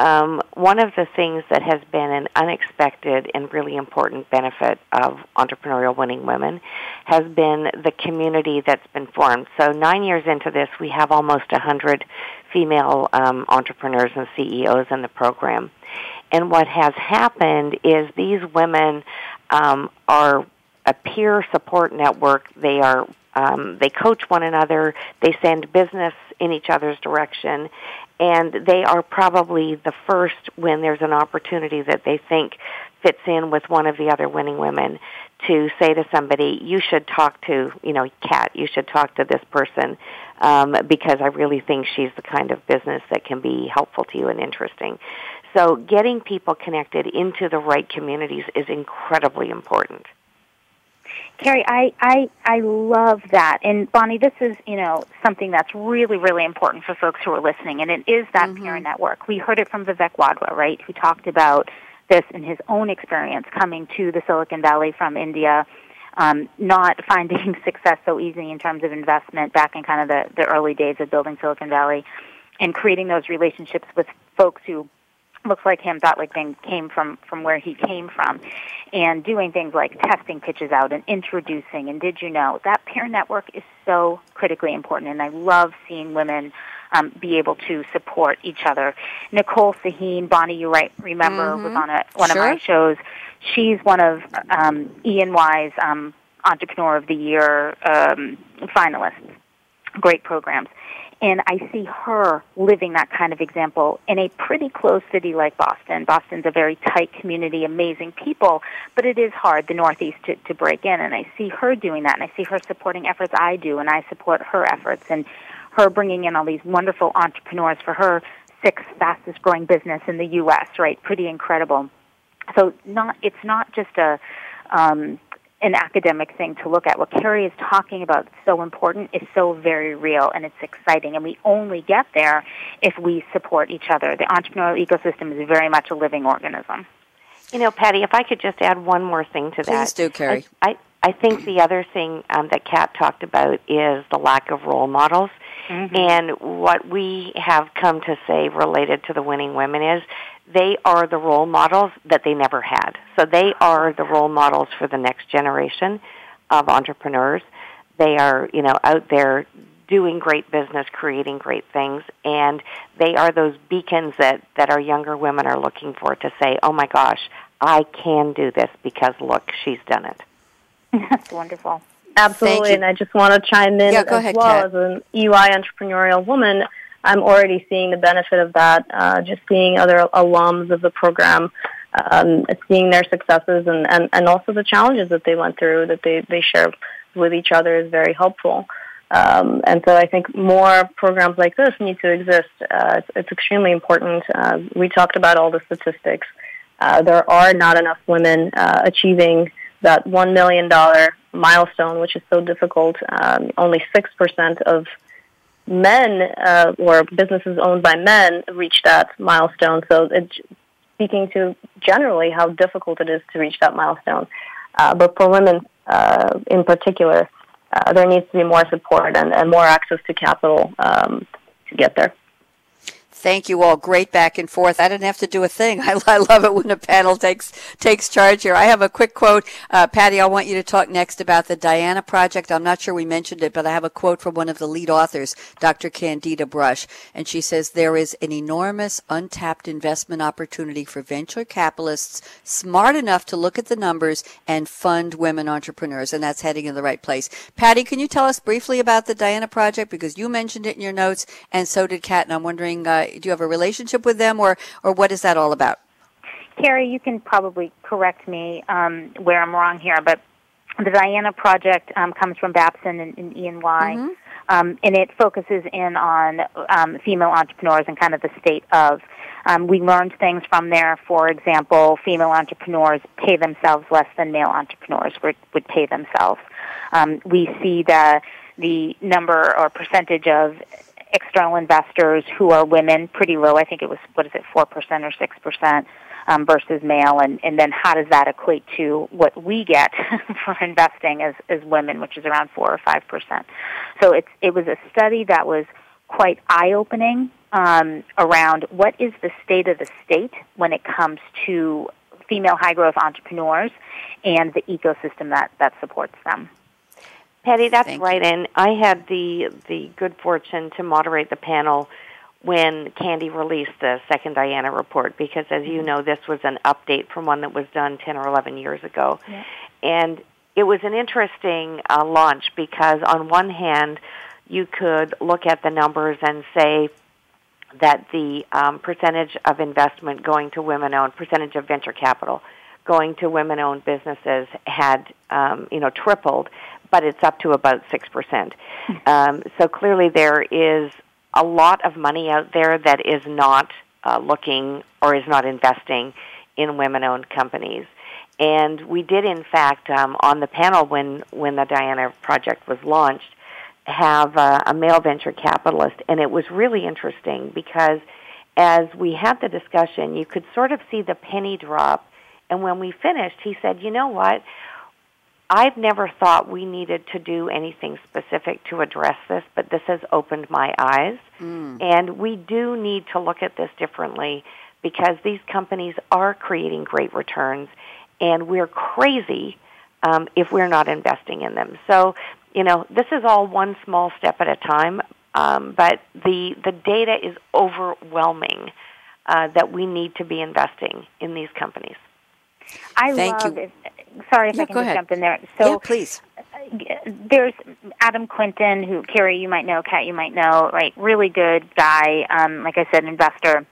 S2: um, one of the things that has been an unexpected and really important benefit of entrepreneurial winning women has been the community that's been formed. So nine years into this, we have almost a hundred female um, entrepreneurs and CEOs in the program. And what has happened is these women um, are a peer support network. They are um, they coach one another. They send business in each other's direction, and they are probably the first when there's an opportunity that they think fits in with one of the other winning women to say to somebody, you should talk to, you know, Kat, you should talk to this person um, because I really think she's the kind of business that can be helpful to you and interesting. So getting people connected into the right communities is incredibly important.
S4: Kerrie, I, I I love that. And Bonnie, this is, you know, something that's really, really important for folks who are listening, and it is that mm-hmm. peer network. We heard it from Vivek Wadhwa, right, who talked about this in his own experience coming to the Silicon Valley from India, um, not finding success so easy in terms of investment back in kind of the, the early days of building Silicon Valley, and creating those relationships with folks who looks like him thought like they came from from where he came from and doing things like testing pitches out and introducing. And did you know that peer network is so critically important and i love seeing women um, be able to support each other. Nicole Sahin, bonnie you right remember mm-hmm. was on a, one sure. of my shows. She's one of um, E&Y's um, entrepreneur of the year um, finalists. Great programs and I see her living that kind of example in a pretty close city like Boston. Boston's a very tight community, amazing people, but it is hard, the Northeast, to, to break in. And I see her doing that, and I see her supporting efforts I do, and I support her efforts, and her bringing in all these wonderful entrepreneurs for her sixth fastest growing business in the U.S., right? Pretty incredible. So not, it's not just a, um, an academic thing to look at. What Kerrie is talking about so important is so very real and it's exciting and we only get there if we support each other. The entrepreneurial ecosystem is very much a living organism.
S2: You know, Patti, if I could just add one more thing to that.
S1: Please do, Kerrie.
S2: I, I, I think the other thing um, that Kat talked about is the lack of role models. Mm-hmm. And what we have come to say related to the winning women is they are the role models that they never had. So they are the role models for the next generation of entrepreneurs. They are, you know, out there doing great business, creating great things, and they are those beacons that, that our younger women are looking for to say, oh my gosh, I can do this because look, she's done it.
S4: That's wonderful.
S3: Absolutely, and I just want to chime in
S1: yeah,
S3: as
S1: ahead,
S3: well
S1: Kat.
S3: as an EY entrepreneurial woman. I'm already seeing the benefit of that. Uh, just seeing other alums of the program, um, seeing their successes and, and, and also the challenges that they went through that they, they share with each other is very helpful. Um, and so I think more programs like this need to exist. Uh, it's, it's extremely important. Uh, we talked about all the statistics. Uh, there are not enough women uh, achieving that $1 million milestone, which is so difficult. Um, only 6% of men uh, or businesses owned by men reach that milestone. So it's speaking to generally how difficult it is to reach that milestone. Uh, but for women uh, in particular, uh, there needs to be more support and, and more access to capital um, to get there.
S1: Thank you all. Great back and forth. I didn't have to do a thing. I, I love it when a panel takes takes charge here. I have a quick quote, uh, Patti. I want you to talk next about the Diana Project. I'm not sure we mentioned it, but I have a quote from one of the lead authors, Dr. Candida Brush, and she says there is an enormous untapped investment opportunity for venture capitalists smart enough to look at the numbers and fund women entrepreneurs, and that's heading in the right place. Patti, can you tell us briefly about the Diana Project because you mentioned it in your notes, and so did Kat, and I'm wondering. Uh, do you have a relationship with them, or or what is that all about?
S4: Kerrie, you can probably correct me um, where I'm wrong here, but the Diana Project um, comes from Babson and, and E&Y. Mm-hmm. Um, and it focuses in on um, female entrepreneurs and kind of the state of. Um, we learned things from there. For example, female entrepreneurs pay themselves less than male entrepreneurs would, would pay themselves. Um, we see the the number or percentage of external investors who are women pretty low. I think it was what is it, four percent or six percent um, versus male, and and then how does that equate to what we get for investing as as women, which is around four or five percent. So it's it was a study that was quite eye opening um, around what is the state of the state when it comes to female high growth entrepreneurs and the ecosystem that that supports them.
S2: Patti, that's
S1: Thank
S2: right. And I had the the good fortune to moderate the panel when Candy released the second Diana report because, as you know, this was an update from one that was done 10 or 11 years ago.
S4: Yeah.
S2: And it was an interesting uh, launch because, on one hand, you could look at the numbers and say that the um, percentage of investment going to women owned, percentage of venture capital going to women owned businesses had, um, you know, tripled but it's up to about 6%. Um, so clearly there is a lot of money out there that is not uh, looking or is not investing in women-owned companies. And we did, in fact, um, on the panel when, when the Diana Project was launched, have uh, a male venture capitalist. And it was really interesting because as we had the discussion, you could sort of see the penny drop. And when we finished, he said, you know what? I've never thought we needed to do anything specific to address this, but this has opened my eyes. Mm. And we do need to look at this differently because these companies are creating great returns, and we're crazy um, if we're not investing in them. So, you know, this is all one small step at a time, um, but the the data is overwhelming uh, that we need to be investing in these companies.
S4: I
S1: Thank
S4: love
S1: you.
S4: it. Sorry if
S1: Yeah,
S4: I can just
S1: ahead.
S4: jump in there. So
S1: yeah, please.
S4: there's Adam Quinton, who Kerrie you might know, Kat you might know, right? Really good guy. Um, like I said, investor,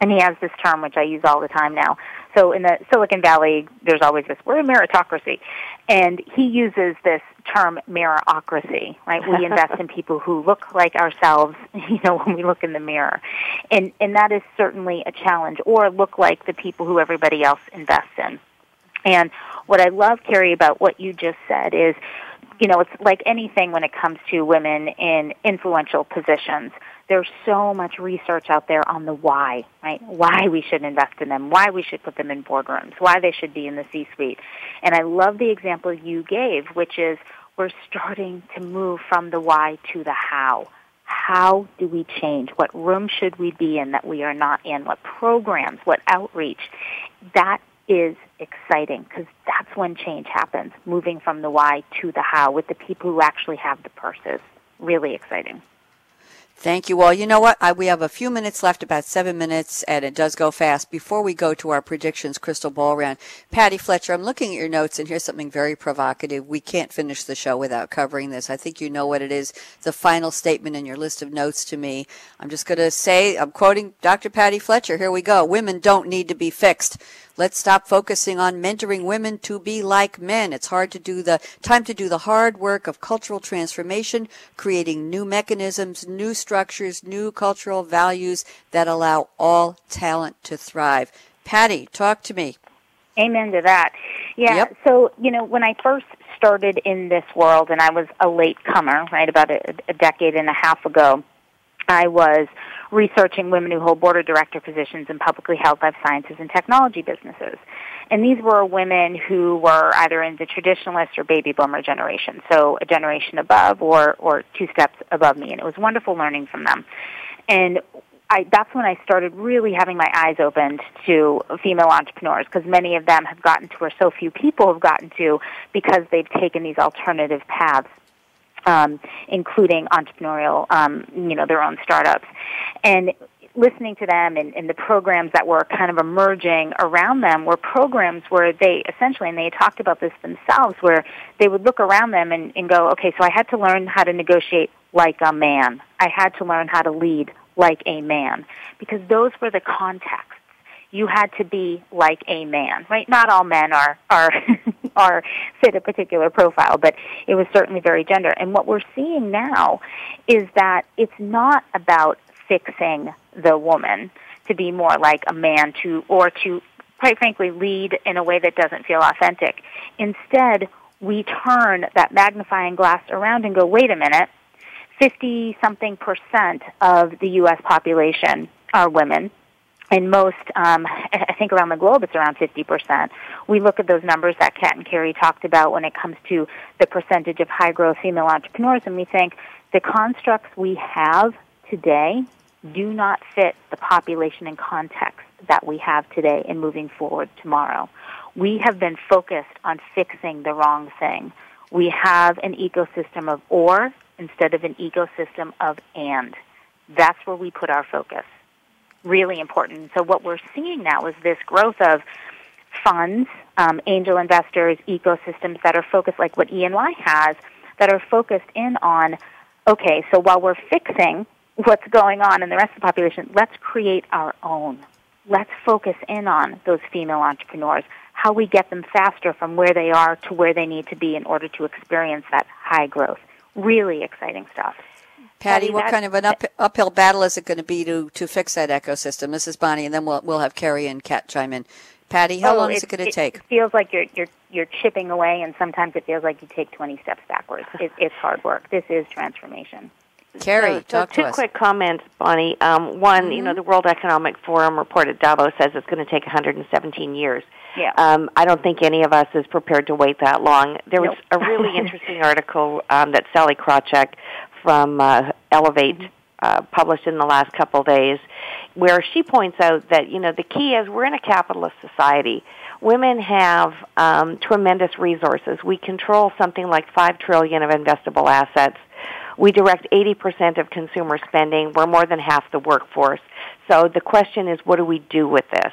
S4: and he has this term which I use all the time now. So in the Silicon Valley, there's always this we're a meritocracy, and he uses this term mirrortocracy. Right? We invest in people who look like ourselves. You know, when we look in the mirror, and and that is certainly a challenge, or look like the people who everybody else invests in. And what I love, Kerrie, about what you just said is, you know, it's like anything when it comes to women in influential positions. There's so much research out there on the why, right? Why we should invest in them, why we should put them in boardrooms, why they should be in the C-suite. And I love the example you gave, which is we're starting to move from the why to the how. How do we change? What room should we be in that we are not in? What programs? What outreach? That is exciting because that's when change happens, moving from the why to the how with the people who actually have the purses. Really exciting.
S1: Thank you all. You know what? I, we have a few minutes left, about seven minutes, and it does go fast. Before we go to our predictions crystal ball round, Patti Fletcher, I'm looking at your notes, and here's something very provocative. We can't finish the show without covering this. I think you know what it is. The final statement in your list of notes to me. I'm just going to say, I'm quoting Dr. Patti Fletcher. Here we go. Women don't need to be fixed. Let's stop focusing on mentoring women to be like men. It's hard to do the time to do the hard work of cultural transformation, creating new mechanisms, new structures, new cultural values that allow all talent to thrive. Patty, talk to me.
S4: Amen to that. Yeah.
S1: Yep.
S4: So, you know, when I first started in this world, and I was a late comer, right, about a, a decade and a half ago, I was researching women who hold board of director positions in publicly held life sciences and technology businesses. And these were women who were either in the traditionalist or baby boomer generation, so a generation above or, or two steps above me. And it was wonderful learning from them. And I, that's when I started really having my eyes opened to female entrepreneurs because many of them have gotten to where so few people have gotten to because they've taken these alternative paths. Um, including entrepreneurial, um, you know, their own startups. And listening to them and, and, the programs that were kind of emerging around them were programs where they essentially, and they talked about this themselves, where they would look around them and, and go, okay, so I had to learn how to negotiate like a man. I had to learn how to lead like a man because those were the contexts. You had to be like a man, right? Not all men are are are fit a particular profile, but it was certainly very gender. And what we're seeing now is that it's not about fixing the woman to be more like a man to or to quite frankly lead in a way that doesn't feel authentic. Instead, we turn that magnifying glass around and go, wait a minute, 50 something percent of the U.S. population are women. And most, um, I think around the globe, it's around 50%. We look at those numbers that Kat and Kerrie talked about when it comes to the percentage of high growth female entrepreneurs, and we think the constructs we have today do not fit the population and context that we have today and moving forward tomorrow. We have been focused on fixing the wrong thing. We have an ecosystem of or instead of an ecosystem of and. That's where we put our focus. Really important. So what we're seeing now is this growth of funds, um, angel investors, ecosystems that are focused, like what ENY has, that are focused in on, okay, so while we're fixing what's going on in the rest of the population, let's create our own. Let's focus in on those female entrepreneurs, how we get them faster from where they are to where they need to be in order to experience that high growth really exciting stuff.
S1: Patti, Patti what kind of an up, uphill battle is it going to be to, to fix that ecosystem? This is Bonnie, and then we'll we'll have Kerrie and Kat chime in. Patti, how oh, long is it going to take?
S4: It feels like you're you're you're chipping away, and sometimes it feels like you take 20 steps backwards. It, it's hard work. This is transformation.
S1: Kerrie,
S2: so,
S1: talk
S2: so
S1: to
S2: two quick comments, Bonnie. Um, one, mm-hmm. you know, mm-hmm. the World Economic Forum report at Davos says it's going to take 117 years.
S4: Yeah.
S2: Um, I don't think any of us is prepared to wait that long. There was nope. a really interesting article um, that Sallie Krawcheck from uh, Ellevest uh, published in the last couple days, where she points out that you know the key is we're in a capitalist society. Women have um, tremendous resources. We control something like five trillion of investable assets. We direct 80% of consumer spending. We're more than half the workforce. So the question is, what do we do with this?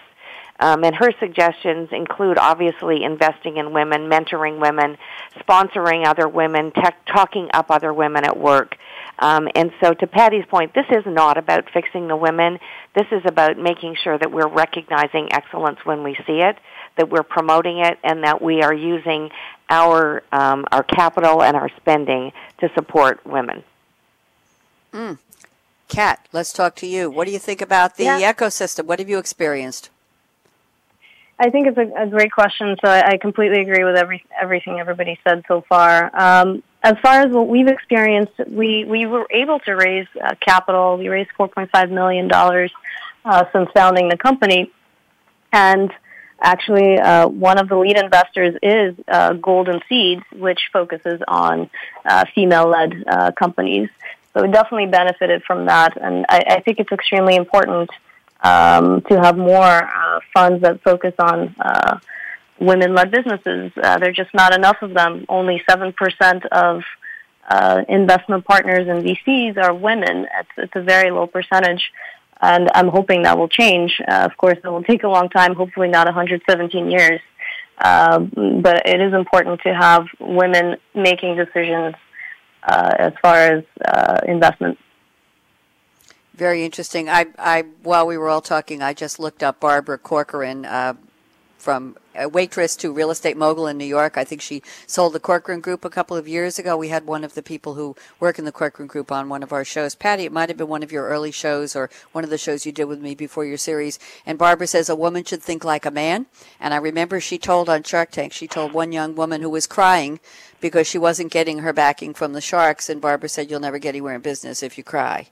S2: Um, and her suggestions include obviously investing in women, mentoring women, sponsoring other women, tech, talking up other women at work. Um, and so, to Patti's point, this is not about fixing the women. This is about making sure that we're recognizing excellence when we see it, that we're promoting it, and that we are using our um, our capital and our spending to support women.
S1: Mm. Kat, let's talk to you. What do you think about the yeah. ecosystem? What have you experienced?
S3: I think it's a, a great question. So I, I, completely agree with every everything everybody said so far. Um, as far as what we've experienced, we we were able to raise uh, capital. We raised 4.5 million dollars uh, since founding the company, and actually, uh, one of the lead investors is uh, Golden Seeds, which focuses on uh, female-led uh, companies. So we definitely benefited from that, and I, I think it's extremely important um, to have more uh, funds that focus on uh, women-led businesses. Uh, there are just not enough of them. Only 7% of uh, investment partners and VCs are women. It's, it's a very low percentage, and I'm hoping that will change. Uh, of course, it will take a long time, hopefully not 117 years. Uh, but it is important to have women making decisions uh, as far as uh, investment
S1: very interesting. I, I, while we were all talking, I just looked up Barbara Corcoran, uh, from a waitress to real estate mogul in New York. I think she sold the Corcoran Group a couple of years ago. We had one of the people who work in the Corcoran Group on one of our shows. Patti, it might have been one of your early shows or one of the shows you did with me before your series. And Barbara says a woman should think like a man. And I remember she told on Shark Tank, she told one young woman who was crying because she wasn't getting her backing from the sharks. And Barbara said, You'll never get anywhere in business if you cry.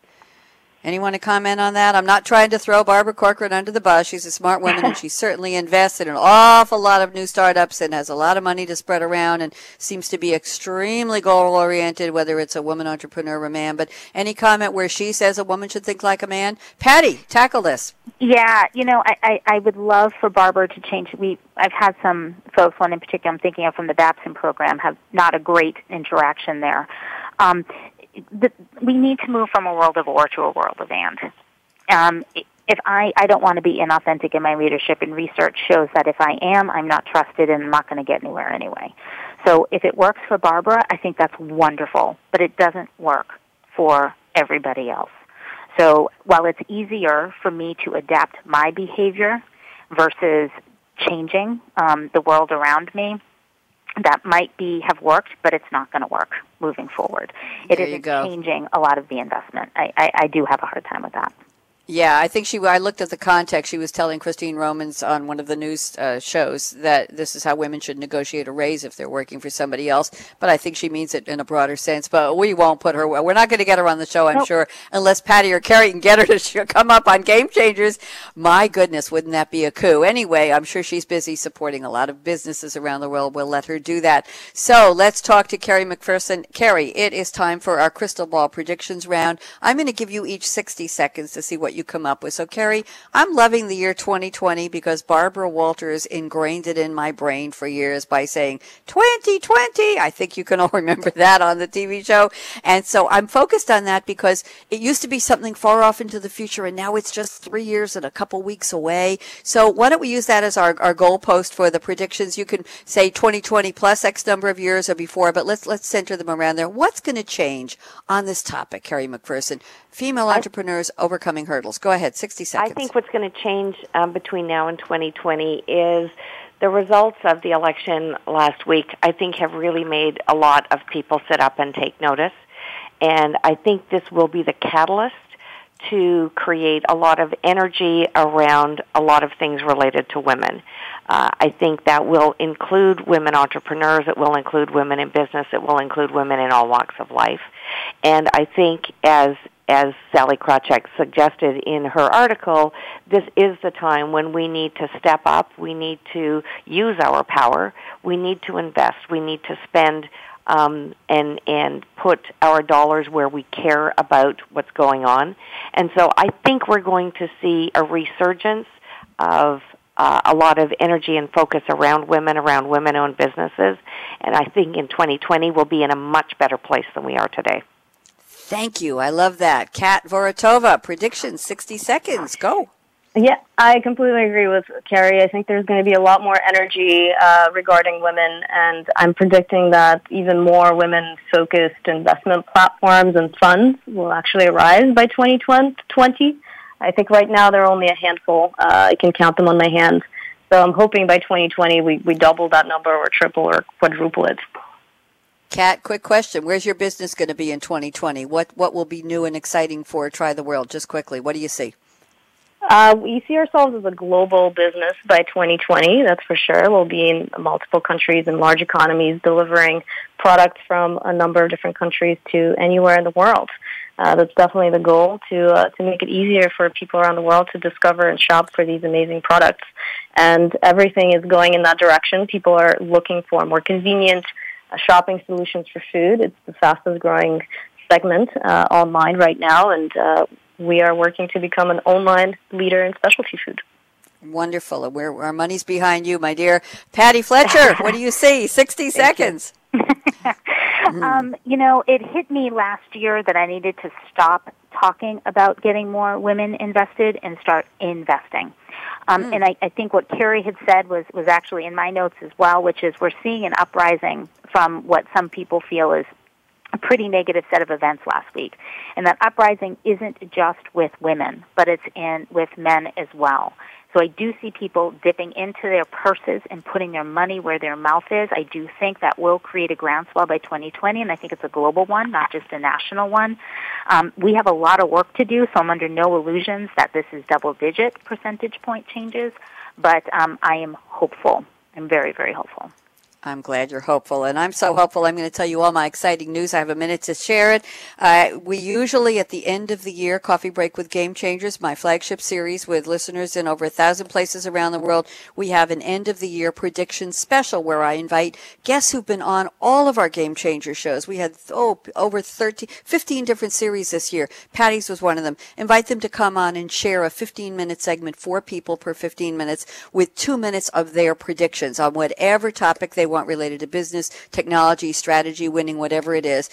S1: Anyone to comment on that? I'm not trying to throw Barbara Corcoran under the bus. She's a smart woman and she certainly invests in an awful lot of new startups and has a lot of money to spread around and seems to be extremely goal oriented, whether it's a woman entrepreneur or a man. But any comment where she says a woman should think like a man? Patti, tackle this.
S4: Yeah, you know, I, I, I would love for Barbara to change. We I've had some folks, one in particular I'm thinking of from the Babson program, have not a great interaction there. Um, the, we need to move from a world of or to a world of and. Um, if I, I don't want to be inauthentic in my leadership, and research shows that if I am, I'm not trusted and I'm not going to get anywhere anyway. So if it works for Barbara, I think that's wonderful, but it doesn't work for everybody else. So while it's easier for me to adapt my behavior versus changing um, the world around me, that might be have worked, but it's not going to work moving forward. It isn't changing a lot of the investment. I, I, I do have a hard time with that.
S1: Yeah, I think she. I looked at the context. She was telling Christine Romans on one of the news uh, shows that this is how women should negotiate a raise if they're working for somebody else. But I think she means it in a broader sense. But we won't put her. We're not going to get her on the show, I'm nope. sure, unless Patti or Kerrie can get her to come up on Game Changers. My goodness, wouldn't that be a coup? Anyway, I'm sure she's busy supporting a lot of businesses around the world. We'll let her do that. So let's talk to Kerrie MacPherson. Kerrie, it is time for our crystal ball predictions round. I'm going to give you each 60 seconds to see what you come up with. So, Kerrie, I'm loving the year 2020 because Barbara Walters ingrained it in my brain for years by saying 2020. I think you can all remember that on the TV show. And so I'm focused on that because it used to be something far off into the future and now it's just three years and a couple weeks away. So why don't we use that as our, our goalpost for the predictions? You can say 2020 plus X number of years or before, but let's, let's center them around there. What's going to change on this topic, Kerrie MacPherson? Female entrepreneurs overcoming hurdles. Go ahead, 60 seconds.
S2: I think what's going to change um, between now and 2020 is the results of the election last week, I think, have really made a lot of people sit up and take notice. And I think this will be the catalyst to create a lot of energy around a lot of things related to women. Uh, I think that will include women entrepreneurs. It will include women in business. It will include women in all walks of life. And I think as as Sallie Krawcheck suggested in her article, this is the time when we need to step up. We need to use our power. We need to invest. We need to spend um, and and put our dollars where we care about what's going on. And so I think we're going to see a resurgence of uh, a lot of energy and focus around women, around women-owned businesses. And I think in 2020 we'll be in a much better place than we are today.
S1: Thank you. I love that. Kat Vorotova, prediction 60 seconds. Go.
S3: Yeah, I completely agree with Kerrie. I think there's going to be a lot more energy uh, regarding women, and I'm predicting that even more women focused investment platforms and funds will actually arise by 2020. I think right now there are only a handful. Uh, I can count them on my hand. So I'm hoping by 2020 we, we double that number or triple or quadruple it.
S1: Kat, quick question. Where's your business going to be in 2020? What what will be new and exciting for Try the World? Just quickly, what do you see?
S3: Uh, we see ourselves as a global business by 2020, that's for sure. We'll be in multiple countries and large economies delivering products from a number of different countries to anywhere in the world. Uh, that's definitely the goal to uh, to make it easier for people around the world to discover and shop for these amazing products. And everything is going in that direction. People are looking for more convenient, shopping solutions for food. It's the fastest growing segment uh, online right now, and uh, we are working to become an online leader in specialty food.
S1: Wonderful. We're, our money's behind you, my dear. Patti Fletcher, what do you see? 60 seconds.
S4: um, you know, it hit me last year that I needed to stop talking about getting more women invested and start investing. Um, mm. And I, I think what Kerrie had said was, was actually in my notes as well, which is we're seeing an uprising from what some people feel is a pretty negative set of events last week. And that uprising isn't just with women, but it's in with men as well. So I do see people dipping into their purses and putting their money where their mouth is. I do think that will create a groundswell by 2020, and I think it's a global one, not just a national one. Um, we have a lot of work to do, so I'm under no illusions that this is double-digit percentage point changes, but um, I am hopeful. I'm very, very hopeful.
S1: I'm glad you're hopeful, and I'm so hopeful. I'm going to tell you all my exciting news. I have a minute to share it. Uh, we usually, at the end of the year, Coffee Break with Game Changers, my flagship series with listeners in over a thousand places around the world, we have an end of the year prediction special where I invite guests who've been on all of our Game Changer shows. We had oh over 13, 15 different series this year. Patti's was one of them. Invite them to come on and share a 15 minute segment, four people per 15 minutes, with two minutes of their predictions on whatever topic they want related to business, technology, strategy, winning, whatever it is.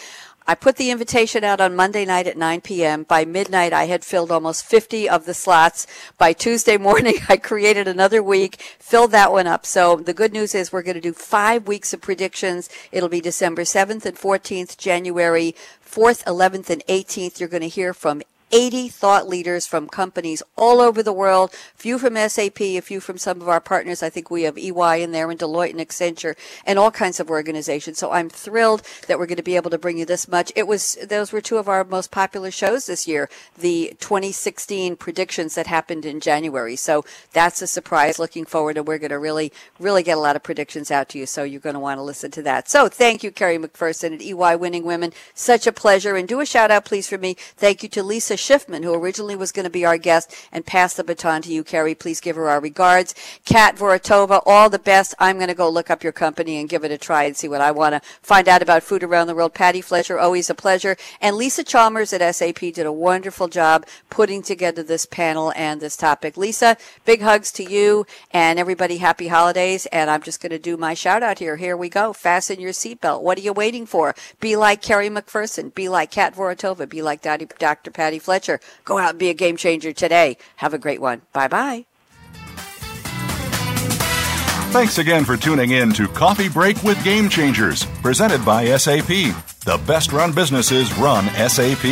S1: I put the invitation out on Monday night at 9 p.m. By midnight, I had filled almost 50 of the slots. By Tuesday morning, I created another week, filled that one up. So the good news is we're going to do five weeks of predictions. It'll be December 7th and 14th, January 4th, 11th, and 18th. You're going to hear from 80 thought leaders from companies all over the world, a few from SAP, a few from some of our partners. I think we have EY in there and Deloitte and Accenture and all kinds of organizations. So I'm thrilled that we're going to be able to bring you this much. It was, those were two of our most popular shows this year, the 2016 predictions that happened in January. So that's a surprise. Looking forward and we're going to really, really get a lot of predictions out to you. So you're going to want to listen to that. So thank you, Kerrie MacPherson at EY Winning Women. Such a pleasure. And do a shout out, please, for me. Thank you to Lisa Schiffman, who originally was going to be our guest, and pass the baton to you, Kerrie. Please give her our regards. Kat Vorotova, all the best. I'm going to go look up your company and give it a try and see what I want to find out about food around the world. Patti Fletcher, always a pleasure. And Lisa Chalmers at SAP did a wonderful job putting together this panel and this topic. Lisa, big hugs to you and everybody. Happy holidays. And I'm just going to do my shout out here. Here we go. Fasten your seatbelt. What are you waiting for? Be like Kerrie MacPherson. Be like Kat Vorotova. Be like Dr. Patti Fletcher. Go out and be a game changer today. Have a great one. Bye bye.
S6: Thanks again for tuning in to Coffee Break with Game Changers, presented by SAP. The best run businesses run SAP.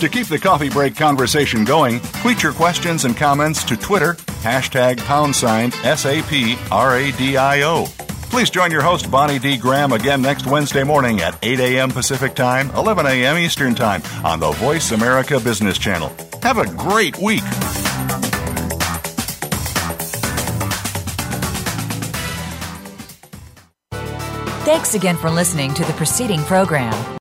S6: To keep the coffee break conversation going, tweet your questions and comments to Twitter, hashtag pound sign SAP RADIO. Please join your host, Bonnie D. Graham, again next Wednesday morning at 8 a.m. Pacific Time, 11 a.m. Eastern Time on the Voice America Business Channel. Have a great week.
S7: Thanks again for listening to the preceding program